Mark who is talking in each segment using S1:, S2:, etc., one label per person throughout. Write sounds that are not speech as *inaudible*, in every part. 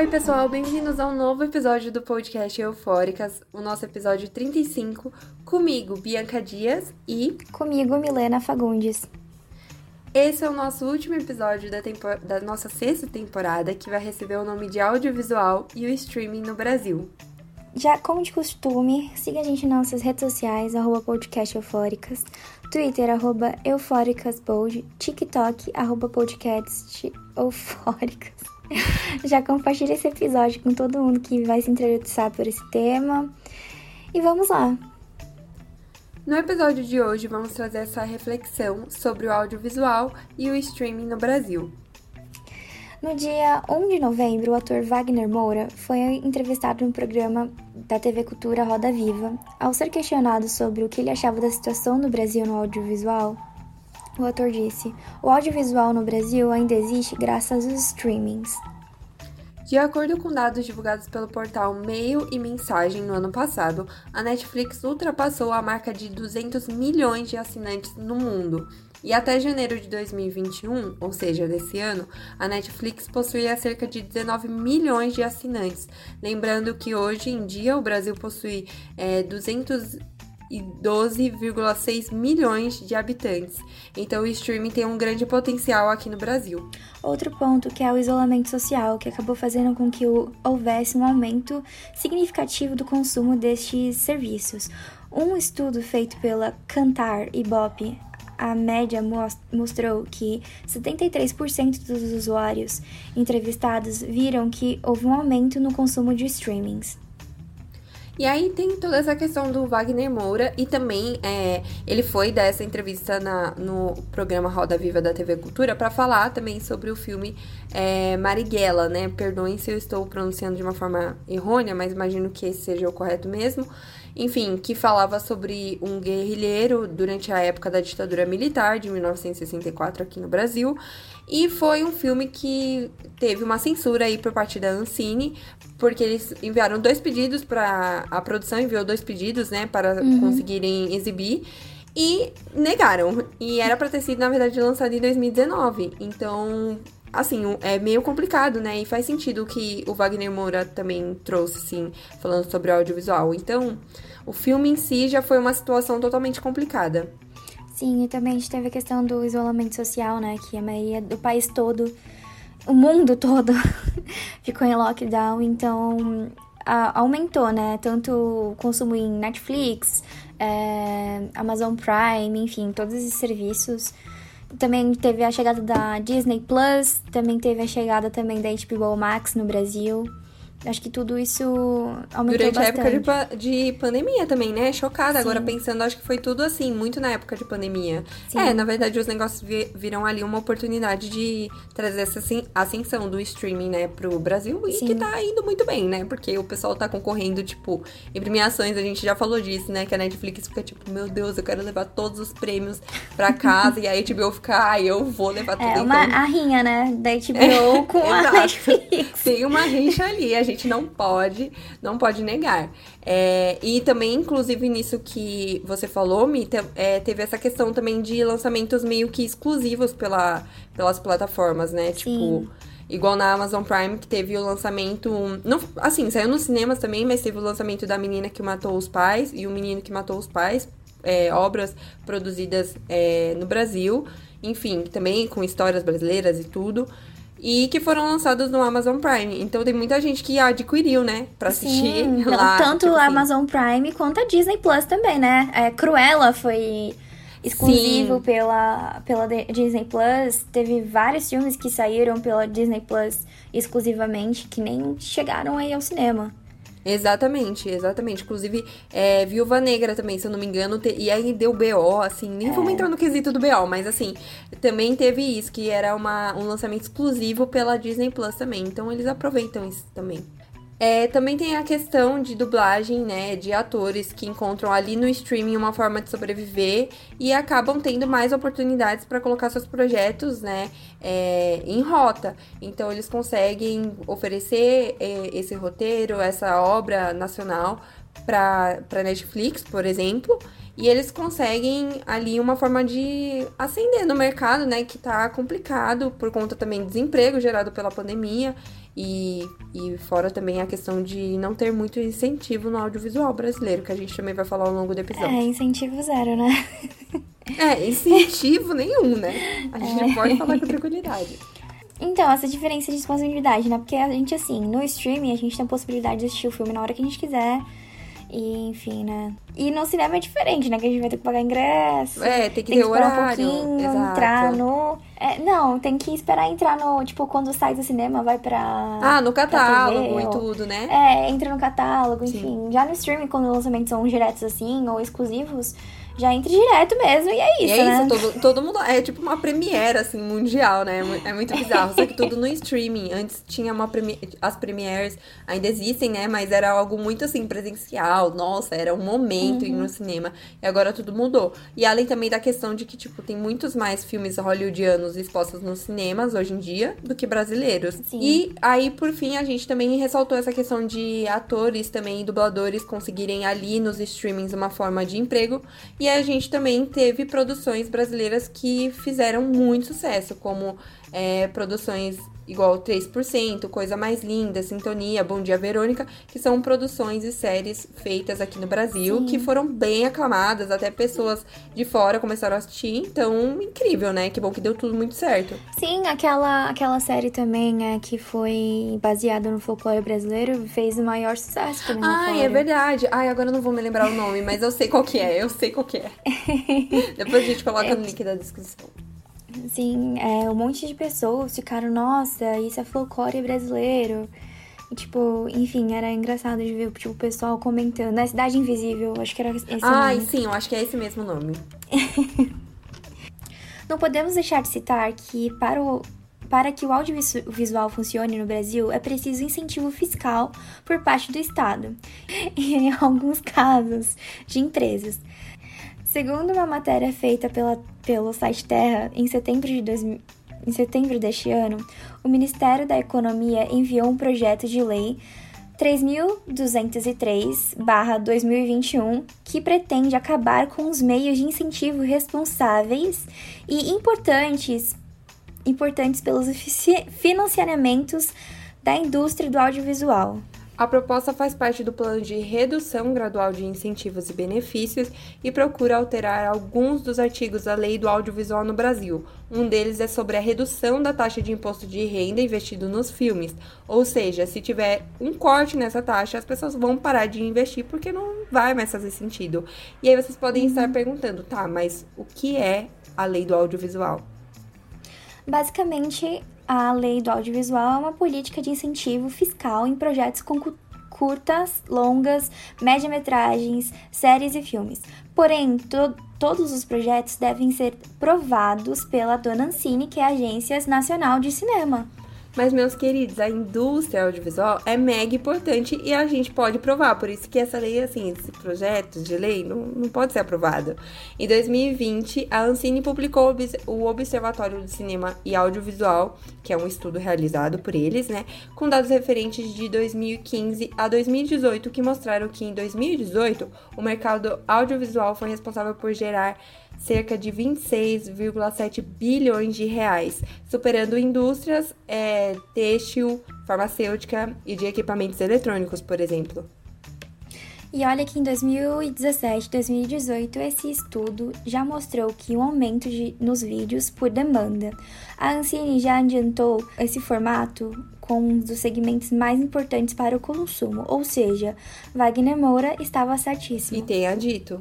S1: Oi, pessoal, bem-vindos a um novo episódio do podcast Eufóricas, o nosso episódio 35, comigo, Bianca Dias e.
S2: Comigo, Milena Fagundes.
S1: Esse é o nosso último episódio da, tempo... da nossa sexta temporada, que vai receber o nome de audiovisual e o streaming no Brasil.
S2: Já como de costume, siga a gente nas nossas redes sociais, arroba podcast eufóricas, Twitter, arroba eufóricasbold, TikTok, arroba podcast eufóricas. *laughs* Já compartilhe esse episódio com todo mundo que vai se interessar por esse tema. E vamos lá!
S1: No episódio de hoje, vamos trazer essa reflexão sobre o audiovisual e o streaming no Brasil.
S2: No dia 1 de novembro, o ator Wagner Moura foi entrevistado no programa da TV Cultura Roda Viva. Ao ser questionado sobre o que ele achava da situação do Brasil no audiovisual, o ator disse: O audiovisual no Brasil ainda existe graças aos streamings.
S1: De acordo com dados divulgados pelo portal Mail e Mensagem no ano passado, a Netflix ultrapassou a marca de 200 milhões de assinantes no mundo. E até janeiro de 2021, ou seja, desse ano, a Netflix possuía cerca de 19 milhões de assinantes. Lembrando que hoje em dia o Brasil possui é, 200 e 12,6 milhões de habitantes. Então o streaming tem um grande potencial aqui no Brasil.
S2: Outro ponto que é o isolamento social, que acabou fazendo com que houvesse um aumento significativo do consumo destes serviços. Um estudo feito pela Cantar e Bop a média mostrou que 73% dos usuários entrevistados viram que houve um aumento no consumo de streamings.
S1: E aí tem toda essa questão do Wagner Moura e também é, ele foi dar essa entrevista na, no programa Roda Viva da TV Cultura para falar também sobre o filme é, Marighella, né? Perdoem se eu estou pronunciando de uma forma errônea, mas imagino que esse seja o correto mesmo. Enfim, que falava sobre um guerrilheiro durante a época da ditadura militar de 1964 aqui no Brasil. E foi um filme que teve uma censura aí por parte da Ancine, porque eles enviaram dois pedidos para a produção enviou dois pedidos, né, para uhum. conseguirem exibir e negaram. E era para ter sido na verdade lançado em 2019. Então, assim, é meio complicado, né? E faz sentido que o Wagner Moura também trouxe, assim, falando sobre o audiovisual. Então, o filme em si já foi uma situação totalmente complicada.
S2: Sim, e também a gente teve a questão do isolamento social, né? Que a maioria do país todo o mundo todo *laughs* ficou em lockdown, então a, aumentou, né? Tanto o consumo em Netflix, é, Amazon Prime, enfim, todos esses serviços. Também teve a chegada da Disney Plus, também teve a chegada também da HBO Max no Brasil. Acho que tudo isso aumentou
S1: Durante
S2: bastante.
S1: a época de, de pandemia também, né? Chocada Sim. agora pensando, acho que foi tudo assim, muito na época de pandemia. Sim. É, na verdade, os negócios viram ali uma oportunidade de trazer essa ascensão do streaming, né, pro Brasil e Sim. que tá indo muito bem, né? Porque o pessoal tá concorrendo, tipo, em premiações, a gente já falou disso, né? Que a Netflix fica tipo, meu Deus, eu quero levar todos os prêmios pra *laughs* casa e a HBO fica, ai, eu vou levar tudo.
S2: É uma então... a rinha, né? Da HBO é, *laughs* com a Netflix.
S1: Tem uma rincha ali, a gente não pode, não pode negar. É, e também, inclusive, nisso que você falou, Mi, é, teve essa questão também de lançamentos meio que exclusivos pela, pelas plataformas, né? Sim. Tipo. Igual na Amazon Prime, que teve o lançamento. Não, assim, saiu nos cinemas também, mas teve o lançamento da menina que matou os pais e o menino que matou os pais. É, obras produzidas é, no Brasil. Enfim, também com histórias brasileiras e tudo e que foram lançados no Amazon Prime. Então tem muita gente que adquiriu, né, pra assistir
S2: Sim,
S1: lá.
S2: Tanto
S1: tipo
S2: a assim. Amazon Prime quanto a Disney Plus também, né? É, Cruella foi exclusivo Sim. pela, pela Disney Plus. Teve vários filmes que saíram pela Disney Plus exclusivamente que nem chegaram aí ao cinema.
S1: Exatamente, exatamente. Inclusive, é, Viúva Negra também, se eu não me engano, te... e aí deu BO, assim, nem é. vamos entrar no quesito do BO, mas assim, também teve isso, que era uma, um lançamento exclusivo pela Disney Plus também. Então eles aproveitam isso também. É, também tem a questão de dublagem, né, de atores que encontram ali no streaming uma forma de sobreviver e acabam tendo mais oportunidades para colocar seus projetos, né, é, em rota. Então eles conseguem oferecer é, esse roteiro, essa obra nacional para Netflix, por exemplo, E eles conseguem ali uma forma de ascender no mercado, né? Que tá complicado por conta também do desemprego gerado pela pandemia. E, e fora também a questão de não ter muito incentivo no audiovisual brasileiro, que a gente também vai falar ao longo do episódio.
S2: É, incentivo zero, né?
S1: É, incentivo nenhum, né? A gente é. pode falar com tranquilidade.
S2: Então, essa diferença de responsabilidade, né? Porque a gente, assim, no streaming, a gente tem a possibilidade de assistir o filme na hora que a gente quiser. E, enfim, né? E no cinema é diferente, né? Que a gente vai ter que pagar ingresso.
S1: É, tem que tem ter que horário. Um pouquinho, Exato.
S2: entrar no. É, não, tem que esperar entrar no. Tipo, quando sai do cinema, vai pra.
S1: Ah, no catálogo TV, e tudo, né?
S2: É, entra no catálogo, enfim. Sim. Já no streaming, quando os lançamentos são diretos assim, ou exclusivos, já entra direto mesmo, e é isso,
S1: e é
S2: né?
S1: isso, todo, todo mundo. É tipo uma premiere, assim, mundial, né? É muito bizarro. Só que tudo no streaming. Antes tinha uma premiere. As premieres ainda existem, né? Mas era algo muito assim, presencial. Nossa, era um momento uhum. ir no cinema. E agora tudo mudou. E além também da questão de que, tipo, tem muitos mais filmes hollywoodianos expostos nos cinemas hoje em dia do que brasileiros. Sim. E aí, por fim, a gente também ressaltou essa questão de atores também, dubladores, conseguirem ali nos streamings uma forma de emprego. E a gente também teve produções brasileiras que fizeram muito sucesso, como é, produções igual 3%, Coisa Mais Linda, Sintonia, Bom Dia Verônica, que são produções e séries feitas aqui no Brasil, Sim. que foram bem aclamadas, até pessoas de fora começaram a assistir, então incrível, né? Que bom que deu tudo muito certo.
S2: Sim, aquela, aquela série também é, que foi baseada no folclore brasileiro fez o maior sucesso também.
S1: Ai, é verdade. Ai, agora eu não vou me lembrar o nome, mas eu sei qual que é, eu sei qual que é. *laughs* Depois a gente coloca é. no link da descrição.
S2: Sim, é, um monte de pessoas ficaram, nossa, isso é folclore brasileiro. E, tipo, enfim, era engraçado de ver tipo, o pessoal comentando. Na Cidade Invisível, acho que era esse
S1: Ai,
S2: nome.
S1: sim, eu acho que é esse mesmo nome. *laughs*
S2: Não podemos deixar de citar que para o, para que o audiovisual funcione no Brasil, é preciso incentivo fiscal por parte do Estado. E *laughs* em alguns casos, de empresas. Segundo uma matéria feita pela, pelo site Terra, em setembro, de dois, em setembro deste ano, o Ministério da Economia enviou um projeto de lei 3.203-2021 que pretende acabar com os meios de incentivo responsáveis e importantes, importantes pelos *laughs* financiamentos da indústria do audiovisual.
S1: A proposta faz parte do plano de redução gradual de incentivos e benefícios e procura alterar alguns dos artigos da Lei do Audiovisual no Brasil. Um deles é sobre a redução da taxa de imposto de renda investido nos filmes. Ou seja, se tiver um corte nessa taxa, as pessoas vão parar de investir porque não vai mais fazer sentido. E aí vocês podem estar uhum. perguntando, tá, mas o que é a Lei do Audiovisual?
S2: Basicamente, a lei do audiovisual é uma política de incentivo fiscal em projetos com curtas, longas, média-metragens, séries e filmes. Porém, to todos os projetos devem ser provados pela Dona Ancine, que é a Agência Nacional de Cinema.
S1: Mas, meus queridos, a indústria audiovisual é mega importante e a gente pode provar. Por isso que essa lei, assim, esse projeto de lei não, não pode ser aprovado. Em 2020, a Ancine publicou o Observatório de Cinema e Audiovisual, que é um estudo realizado por eles, né? Com dados referentes de 2015 a 2018, que mostraram que em 2018 o mercado audiovisual foi responsável por gerar cerca de 26,7 bilhões de reais, superando indústrias é, têxtil, farmacêutica e de equipamentos eletrônicos, por exemplo.
S2: E olha que em 2017 2018 esse estudo já mostrou que um aumento de, nos vídeos por demanda. A Ancine já adiantou esse formato com um dos segmentos mais importantes para o consumo, ou seja, Wagner Moura estava certíssimo.
S1: E tenha dito.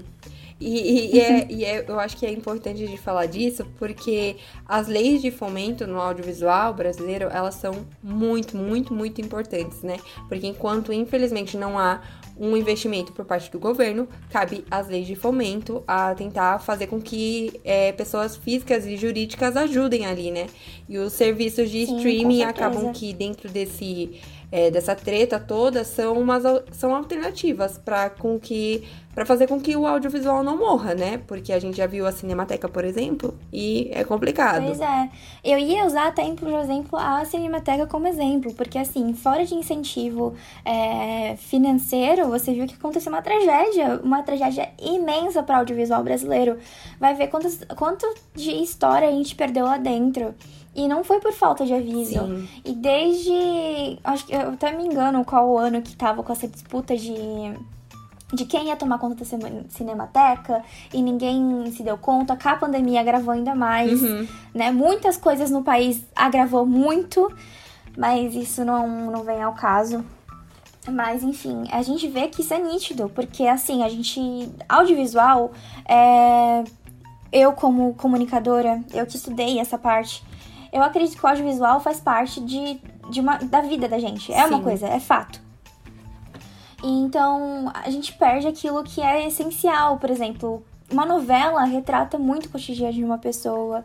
S1: E, e, é, e é, eu acho que é importante de falar disso porque as leis de fomento no audiovisual brasileiro, elas são muito, muito, muito importantes, né? Porque enquanto, infelizmente, não há um investimento por parte do governo, cabe às leis de fomento a tentar fazer com que é, pessoas físicas e jurídicas ajudem ali, né? E os serviços de Sim, streaming acabam que dentro desse é, dessa treta toda são umas são alternativas para com que para fazer com que o audiovisual não morra, né? Porque a gente já viu a Cinemateca, por exemplo, e é complicado.
S2: Pois é. Eu ia usar até, por exemplo, a Cinemateca como exemplo, porque assim, fora de incentivo é, financeiro, você viu que aconteceu uma tragédia, uma tragédia imensa para o audiovisual brasileiro. Vai ver quantos, quanto de história a gente perdeu lá dentro. E não foi por falta de aviso. Sim. E desde. Acho que eu até me engano qual ano que tava com essa disputa de de quem ia tomar conta da Cinemateca e ninguém se deu conta, a pandemia agravou ainda mais, uhum. né? Muitas coisas no país agravou muito, mas isso não, não vem ao caso. Mas, enfim, a gente vê que isso é nítido, porque, assim, a gente... Audiovisual, é... eu como comunicadora, eu que estudei essa parte, eu acredito que o audiovisual faz parte de, de uma, da vida da gente. É Sim. uma coisa, é fato. Então, a gente perde aquilo que é essencial. Por exemplo, uma novela retrata muito o cotidiano de uma pessoa.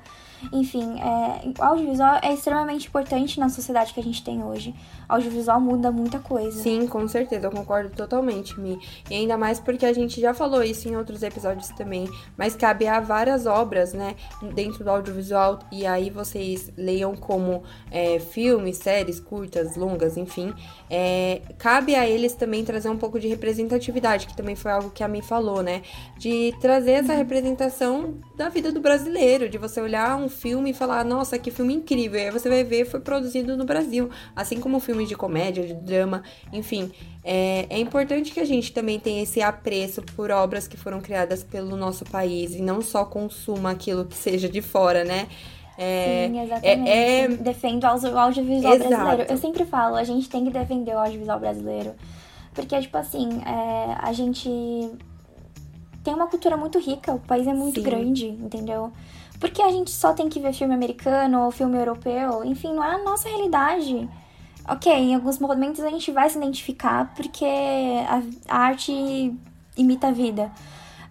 S2: Enfim, é, o audiovisual é extremamente importante na sociedade que a gente tem hoje. O audiovisual muda muita coisa.
S1: Sim, com certeza, eu concordo totalmente, Mi. E ainda mais porque a gente já falou isso em outros episódios também, mas cabe a várias obras, né, dentro do audiovisual, e aí vocês leiam como é, filmes, séries, curtas, longas, enfim. É, cabe a eles também trazer um pouco de representatividade, que também foi algo que a Mi falou, né? De trazer essa uhum. representação da vida do brasileiro, de você olhar um filme e falar, nossa, que filme incrível. E aí você vai ver, foi produzido no Brasil. Assim como filmes de comédia, de drama, enfim. É, é importante que a gente também tenha esse apreço por obras que foram criadas pelo nosso país e não só consuma aquilo que seja de fora, né?
S2: É, Sim, exatamente. É, é... Defendo o audiovisual Exato. brasileiro. Eu sempre falo, a gente tem que defender o audiovisual brasileiro. Porque, tipo assim, é, a gente tem uma cultura muito rica, o país é muito Sim. grande, entendeu? Porque a gente só tem que ver filme americano ou filme europeu, enfim, não é a nossa realidade. Ok, em alguns momentos a gente vai se identificar porque a, a arte imita a vida.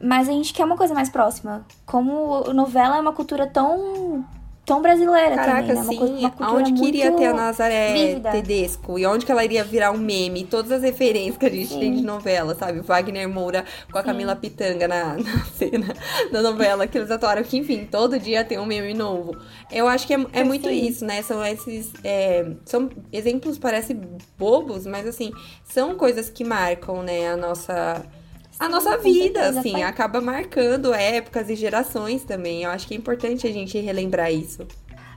S2: Mas a gente quer uma coisa mais próxima. Como novela é uma cultura tão tão brasileira
S1: Caraca,
S2: também, né?
S1: Uma, sim. Uma onde que iria ter a Nazaré vívida. Tedesco? E onde que ela iria virar um meme? Todas as referências que a gente sim. tem de novela, sabe? Wagner Moura com a sim. Camila Pitanga na, *laughs* na, cena da novela que eles atuaram. Que, enfim, todo dia tem um meme novo. Eu acho que é, é muito isso, né? São esses... É, são exemplos, parecem bobos, mas, assim, são coisas que marcam, né? A nossa a nossa vida, assim, foi... acaba marcando épocas e gerações também. Eu acho que é importante a gente relembrar isso.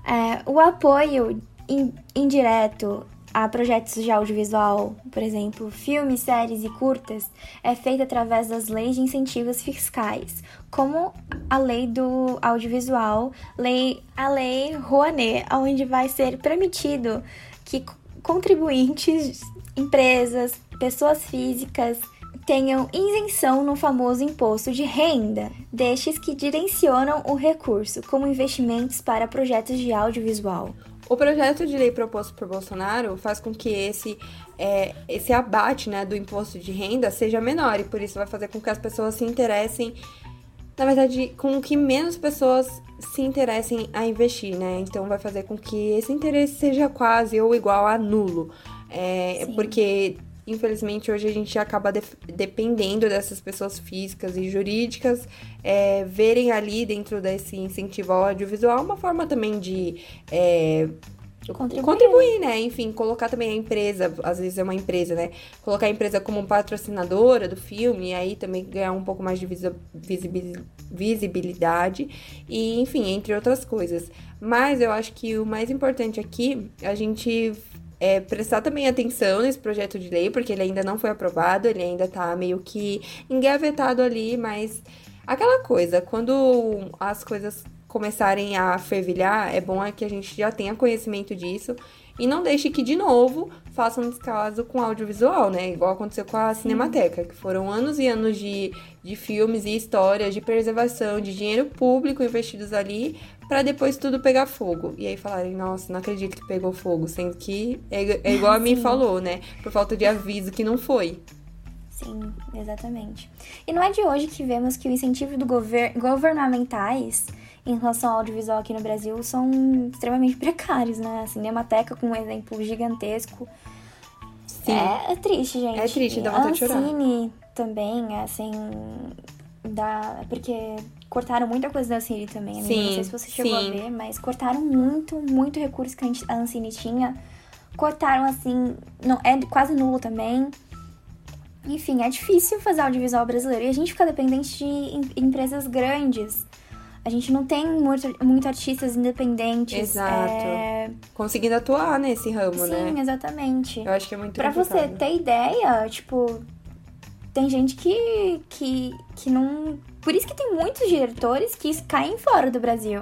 S2: É, o apoio in, indireto a projetos de audiovisual, por exemplo, filmes, séries e curtas, é feito através das leis de incentivos fiscais, como a lei do audiovisual, lei, a lei Rouanet, onde vai ser permitido que contribuintes, empresas, pessoas físicas tenham isenção no famoso imposto de renda, destes que direcionam o recurso como investimentos para projetos de audiovisual.
S1: O projeto de lei proposto por Bolsonaro faz com que esse, é, esse abate né, do imposto de renda seja menor e por isso vai fazer com que as pessoas se interessem, na verdade, com que menos pessoas se interessem a investir, né? Então vai fazer com que esse interesse seja quase ou igual a nulo. É, porque Infelizmente, hoje a gente acaba de dependendo dessas pessoas físicas e jurídicas é, verem ali dentro desse incentivo ao audiovisual uma forma também de. É, Contribuir. contribuir. né? Enfim, colocar também a empresa, às vezes é uma empresa, né? Colocar a empresa como patrocinadora do filme, e aí também ganhar um pouco mais de visibilidade, e enfim, entre outras coisas. Mas eu acho que o mais importante aqui, a gente é, prestar também atenção nesse projeto de lei, porque ele ainda não foi aprovado, ele ainda tá meio que engavetado ali, mas aquela coisa, quando as coisas começarem a fervilhar, é bom é que a gente já tenha conhecimento disso e não deixe que, de novo, faça um descaso com audiovisual, né? Igual aconteceu com a Cinemateca, que foram anos e anos de, de filmes e histórias, de preservação, de dinheiro público investidos ali, para depois tudo pegar fogo. E aí falarem, nossa, não acredito que pegou fogo, sendo que é, é igual a mim *laughs* falou, né? Por falta de aviso que não foi.
S2: Sim, exatamente. E não é de hoje que vemos que o incentivo do gover governamentais em relação ao audiovisual aqui no Brasil são extremamente precários, né? A Cinemateca, com um exemplo gigantesco. É, é, triste, gente.
S1: É triste, dá vontade de chorar.
S2: Ancine também, assim, dá... Porque cortaram muita coisa da Ancine também, né?
S1: Sim,
S2: Não sei se você chegou
S1: sim.
S2: a ver, mas cortaram muito, muito recurso que a Ancine tinha. Cortaram, assim, não, é quase nulo também. Enfim, é difícil fazer audiovisual brasileiro. E a gente fica dependente de em- empresas grandes. A gente não tem muito, muito artistas independentes.
S1: Exato.
S2: é,
S1: Conseguindo atuar nesse ramo,
S2: Sim,
S1: né?
S2: exatamente.
S1: Eu acho que é muito
S2: Pra você ter ideia, tipo, tem gente que, que, que não. Por isso que tem muitos diretores que caem fora do Brasil.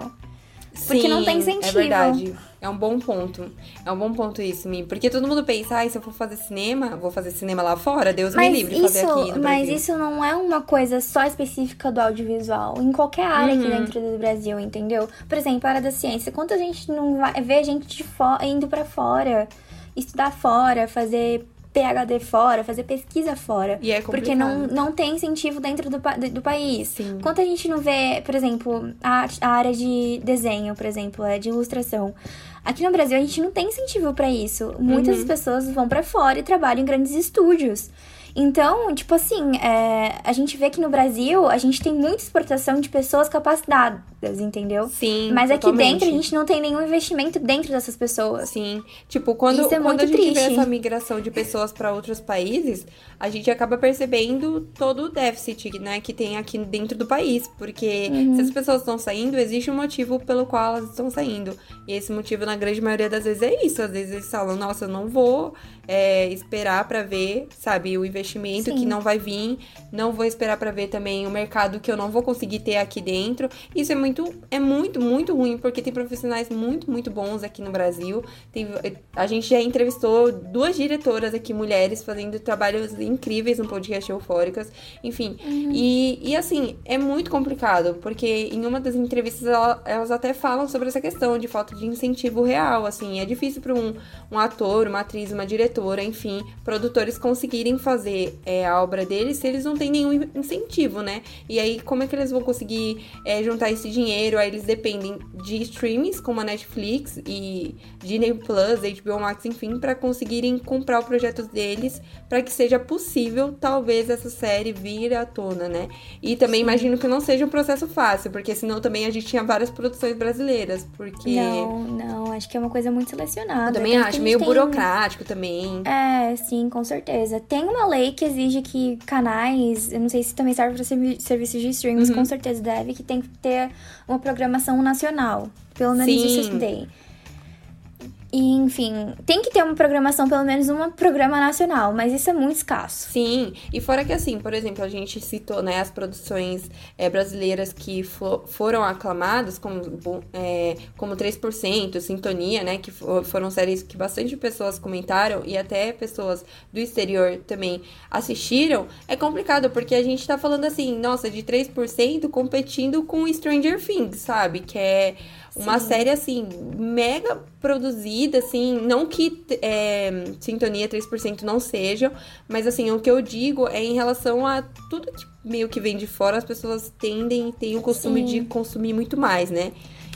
S2: porque não tem
S1: Sim,
S2: incentivo.
S1: É verdade. É um bom ponto. É um bom ponto isso, Mi. Porque todo mundo pensa, ai, se eu for fazer cinema, vou fazer cinema lá fora, Deus
S2: Mas
S1: me livre de fazer
S2: isso,
S1: aqui no
S2: mas
S1: Brasil.
S2: isso não é uma coisa só específica do audiovisual. Em qualquer área aqui
S1: Uhum.
S2: dentro do Brasil, entendeu? Por exemplo, a área da ciência. Quanta gente não vai vê gente indo pra fora, estudar fora, fazer PhD fora, fazer pesquisa fora.
S1: E é
S2: Porque não, não tem incentivo dentro do, pa- do país.
S1: Sim.
S2: Quanta gente não vê, por exemplo, a, a área de desenho, por exemplo, é de ilustração. Aqui no Brasil a gente não tem incentivo pra isso. Muitas
S1: Uhum.
S2: pessoas vão pra fora e trabalham em grandes estúdios. Então, tipo assim, é, a gente vê que no Brasil a gente tem muita exportação de pessoas capacitadas, entendeu?
S1: Sim,
S2: Mas aqui
S1: totalmente.
S2: dentro a gente não tem nenhum investimento dentro dessas pessoas.
S1: Sim. Tipo, quando,
S2: Isso é
S1: quando a gente vê
S2: triste.
S1: essa migração de pessoas para outros países, a gente acaba percebendo todo o déficit, né, que tem aqui dentro do país. Porque
S2: Uhum.
S1: se as pessoas estão saindo, existe um motivo pelo qual elas estão saindo. E esse motivo, na grande maioria das vezes, é isso. Às vezes eles falam, nossa, eu não vou é, esperar para ver, sabe, o investimento
S2: Sim.
S1: que não vai vir, não vou esperar para ver também o mercado que eu não vou conseguir ter aqui dentro. Isso é muito, é muito, muito ruim, porque tem profissionais muito, muito bons aqui no Brasil. Tem, a gente já entrevistou duas diretoras aqui, mulheres, fazendo trabalhos incríveis no podcast Eufóricas. Enfim, e, e assim, é muito complicado, porque em uma das entrevistas ela- elas até falam sobre essa questão de falta de incentivo real, assim. É difícil para um, um ator, uma atriz, uma diretora, enfim, produtores conseguirem fazer é, a obra deles se eles não têm nenhum in- incentivo, né? E aí, como é que eles vão conseguir é, juntar esse dinheiro? Aí eles dependem de streamings como a Netflix e Disney Plus, HBO Max, enfim, para conseguirem comprar o projeto deles para que seja possível, talvez, essa série vir à tona, né? E também imagino que não seja um processo fácil, porque senão também a gente tinha várias produções brasileiras, porque.
S2: Não, não, acho que é uma coisa muito selecionada.
S1: Eu também acho, meio
S2: tem-
S1: burocrático também.
S2: É, sim, com certeza. Tem uma lei que exige que canais, eu não sei se também serve para serviços de streaming, mas
S1: Uhum.
S2: com certeza deve, que tem que ter uma programação nacional. Pelo menos isso eu
S1: Sim.
S2: estudei. E, enfim, tem que ter uma programação, pelo menos um programa nacional, mas isso é muito escasso.
S1: Sim, e fora que assim, por exemplo, a gente citou né, as produções é, brasileiras que fo- foram aclamadas, como, é, como 3%, Sintonia, né? Que fo- foram séries que bastante pessoas comentaram e até pessoas do exterior também assistiram. É complicado, porque a gente tá falando assim, nossa, de 3% competindo com Stranger Things, sabe? Que é uma
S2: Sim.
S1: série, assim, mega produzida, assim, não que é, Sintonia 3% não sejam, mas assim, o que eu digo é em relação a tudo que meio que vem de fora, as pessoas tendem, têm o costume
S2: Sim.
S1: de consumir muito mais, né?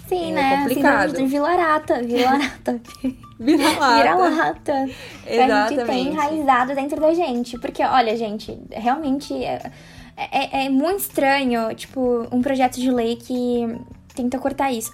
S2: Sim,
S1: É
S2: né?
S1: complicado.
S2: Assim, vira-lata, vira-lata. *laughs*
S1: Vira-lata.
S2: Vira-lata. Que a gente tem
S1: Exatamente.
S2: enraizado dentro da gente. Porque, olha, gente, realmente é, é, é muito estranho, tipo, um projeto de lei que tenta cortar isso.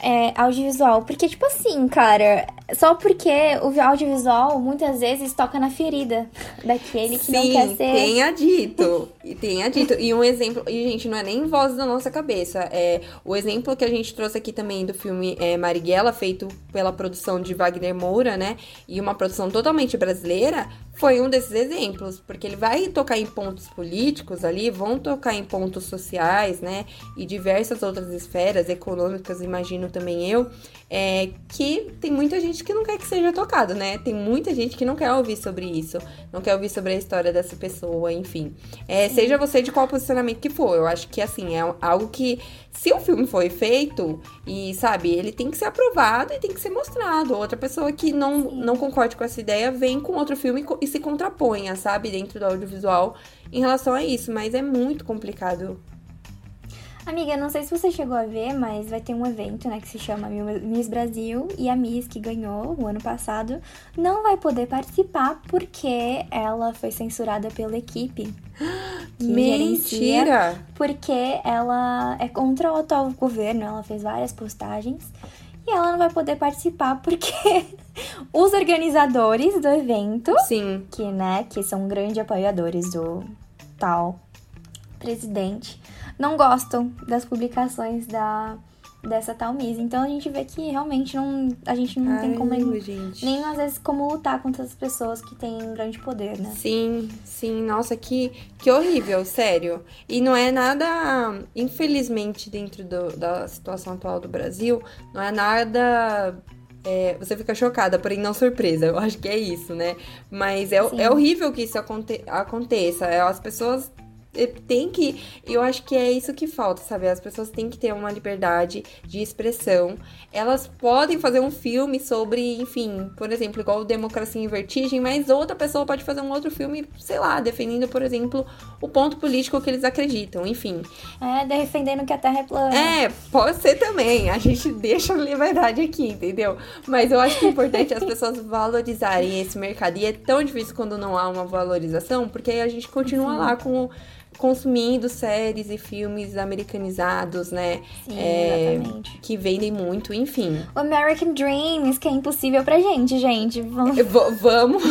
S2: É, audiovisual. Porque, tipo assim, cara, só porque o audiovisual muitas vezes toca na ferida daquele que não
S1: Sim,
S2: quer ser.
S1: tenha dito. E tenha dito. E um exemplo, e gente, não é nem voz da nossa cabeça. É o exemplo que a gente trouxe aqui também do filme é, Marighella, feito pela produção de Wagner Moura, né? E uma produção totalmente brasileira, foi um desses exemplos. Porque ele vai tocar em pontos políticos ali, vão tocar em pontos sociais, né? E diversas outras esferas econômicas, imagino também eu, é, que tem muita gente que não quer que seja tocado, né? Tem muita gente que não quer ouvir sobre isso, não quer ouvir sobre a história dessa pessoa, enfim. É, seja você de qual posicionamento que for, eu acho que assim, é algo que, se o filme foi feito, e sabe, ele tem que ser aprovado e tem que ser mostrado. Outra pessoa que não, não concorde com essa ideia vem com outro filme e e se contraponha, sabe, dentro do audiovisual em relação a isso, mas é muito complicado.
S2: Amiga, não sei se você chegou a ver, mas vai ter um evento, né, que se chama Miss Brasil e a Miss que ganhou o ano passado não vai poder participar porque ela foi censurada pela equipe. *gasps*
S1: Mentira!
S2: Porque ela é contra o atual governo, ela fez várias postagens e ela não vai poder participar porque os organizadores do evento,
S1: Sim.
S2: que né, que são grandes apoiadores do tal presidente, não gostam das publicações da dessa tal Miss. Então a gente vê que realmente não, a gente não
S1: Ai,
S2: tem como nem,
S1: gente.
S2: nem às vezes como lutar contra as pessoas que têm um grande poder, né?
S1: Sim, sim, nossa, que, que horrível, sério. E não é nada, infelizmente, dentro do, da situação atual do Brasil, não é nada é, você fica chocada, porém não surpresa. Eu acho que é isso, né? Mas é, é horrível que isso aconte aconteça. É, as pessoas tem que. Eu acho que é isso que falta, sabe? As pessoas têm que ter uma liberdade de expressão. Elas podem fazer um filme sobre, enfim, por exemplo, igual Democracia em Vertigem, mas outra pessoa pode fazer um outro filme, sei lá, defendendo, por exemplo, o ponto político que eles acreditam, enfim.
S2: É, defendendo que a Terra é plana.
S1: É, pode ser também. A gente deixa a liberdade aqui, entendeu? Mas eu acho que é importante as pessoas valorizarem esse mercado. E é tão difícil quando não há uma valorização, porque aí a gente continua Sim. lá com consumindo séries e filmes americanizados, né?
S2: Sim, é, exatamente.
S1: Que vendem muito, enfim.
S2: O American Dreams, que é impossível pra gente, gente.
S1: Vamos, *laughs* vamos,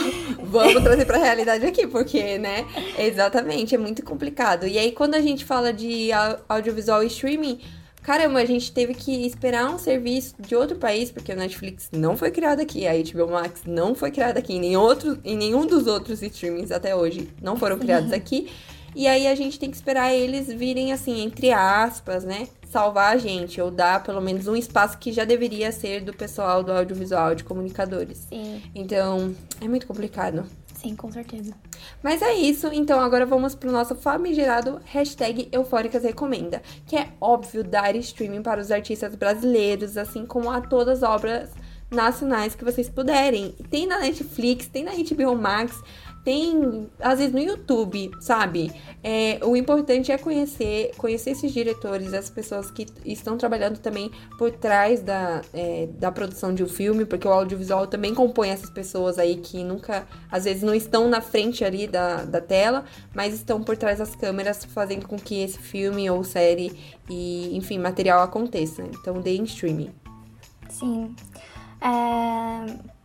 S1: vamos trazer pra realidade aqui, porque, né? Exatamente, é muito complicado. E aí, quando a gente fala de audiovisual e streaming, caramba, a gente teve que esperar um serviço de outro país, porque o Netflix não foi criado aqui, a HBO Max não foi criada aqui, em, outro, em nenhum dos outros streamings até hoje não foram criados aqui. E aí a gente tem que esperar eles virem assim, entre aspas, né? Salvar a gente, ou dar pelo menos um espaço que já deveria ser do pessoal do audiovisual, de comunicadores.
S2: Sim.
S1: Então, é muito complicado.
S2: Sim, com certeza.
S1: Mas é isso, então agora vamos pro nosso famigerado hashtag Eufóricas Recomenda, que é óbvio dar streaming para os artistas brasileiros, assim como a todas as obras nacionais que vocês puderem. Tem na Netflix, tem na HBO Max, tem, às vezes, no YouTube, sabe? É, o importante é conhecer, conhecer esses diretores, as pessoas que estão trabalhando também por trás da, é, da produção de um filme, porque o audiovisual também compõe essas pessoas aí que nunca, às vezes, não estão na frente ali da, da tela, mas estão por trás das câmeras, fazendo com que esse filme ou série e, enfim, material aconteça. Então, deem streaming.
S2: Sim. É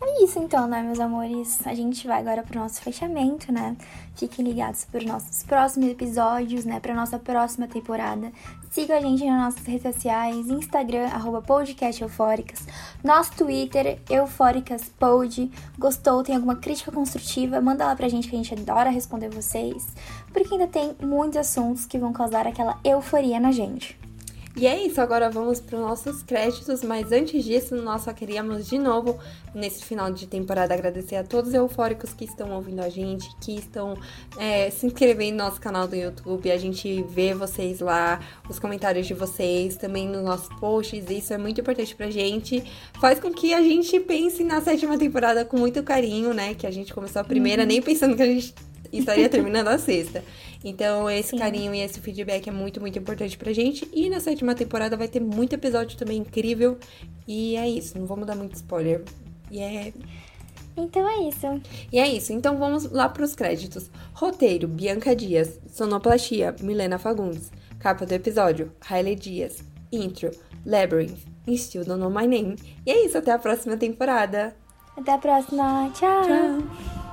S2: é isso então, né, meus amores? A gente vai agora pro nosso fechamento, né? Fiquem ligados para os nossos próximos episódios, né? Pra nossa próxima temporada. Siga a gente nas nossas redes sociais, Instagram, arroba podcast eufóricas, nosso Twitter, eufóricaspod. Gostou? Tem alguma crítica construtiva? Manda lá pra gente que a gente adora responder vocês. Porque ainda tem muitos assuntos que vão causar aquela euforia na gente.
S1: E é isso, agora vamos para os nossos créditos, mas antes disso, nós só queríamos de novo, nesse final de temporada, agradecer a todos os eufóricos que estão ouvindo a gente, que estão é, se inscrevendo no nosso canal do YouTube, a gente vê vocês lá, os comentários de vocês, também nos nossos posts, isso é muito importante pra gente, faz com que a gente pense na sétima temporada com muito carinho, né, que a gente começou a primeira uhum. nem pensando que a gente estaria *laughs* terminando a sexta. Então, esse Sim. carinho e esse feedback é muito, muito importante pra gente. E na sétima temporada vai ter muito episódio também incrível. E é isso, não vamos dar muito spoiler. E é.
S2: Então é isso.
S1: E é isso. Então vamos lá pros créditos. Roteiro: Bianca Dias. Sonoplastia: Milena Fagundes. Capa do episódio: Hailey Dias. Intro: Labyrinth. Still Don't Know My Name. E é isso. Até a próxima temporada.
S2: Até a próxima. Tchau.
S1: Tchau.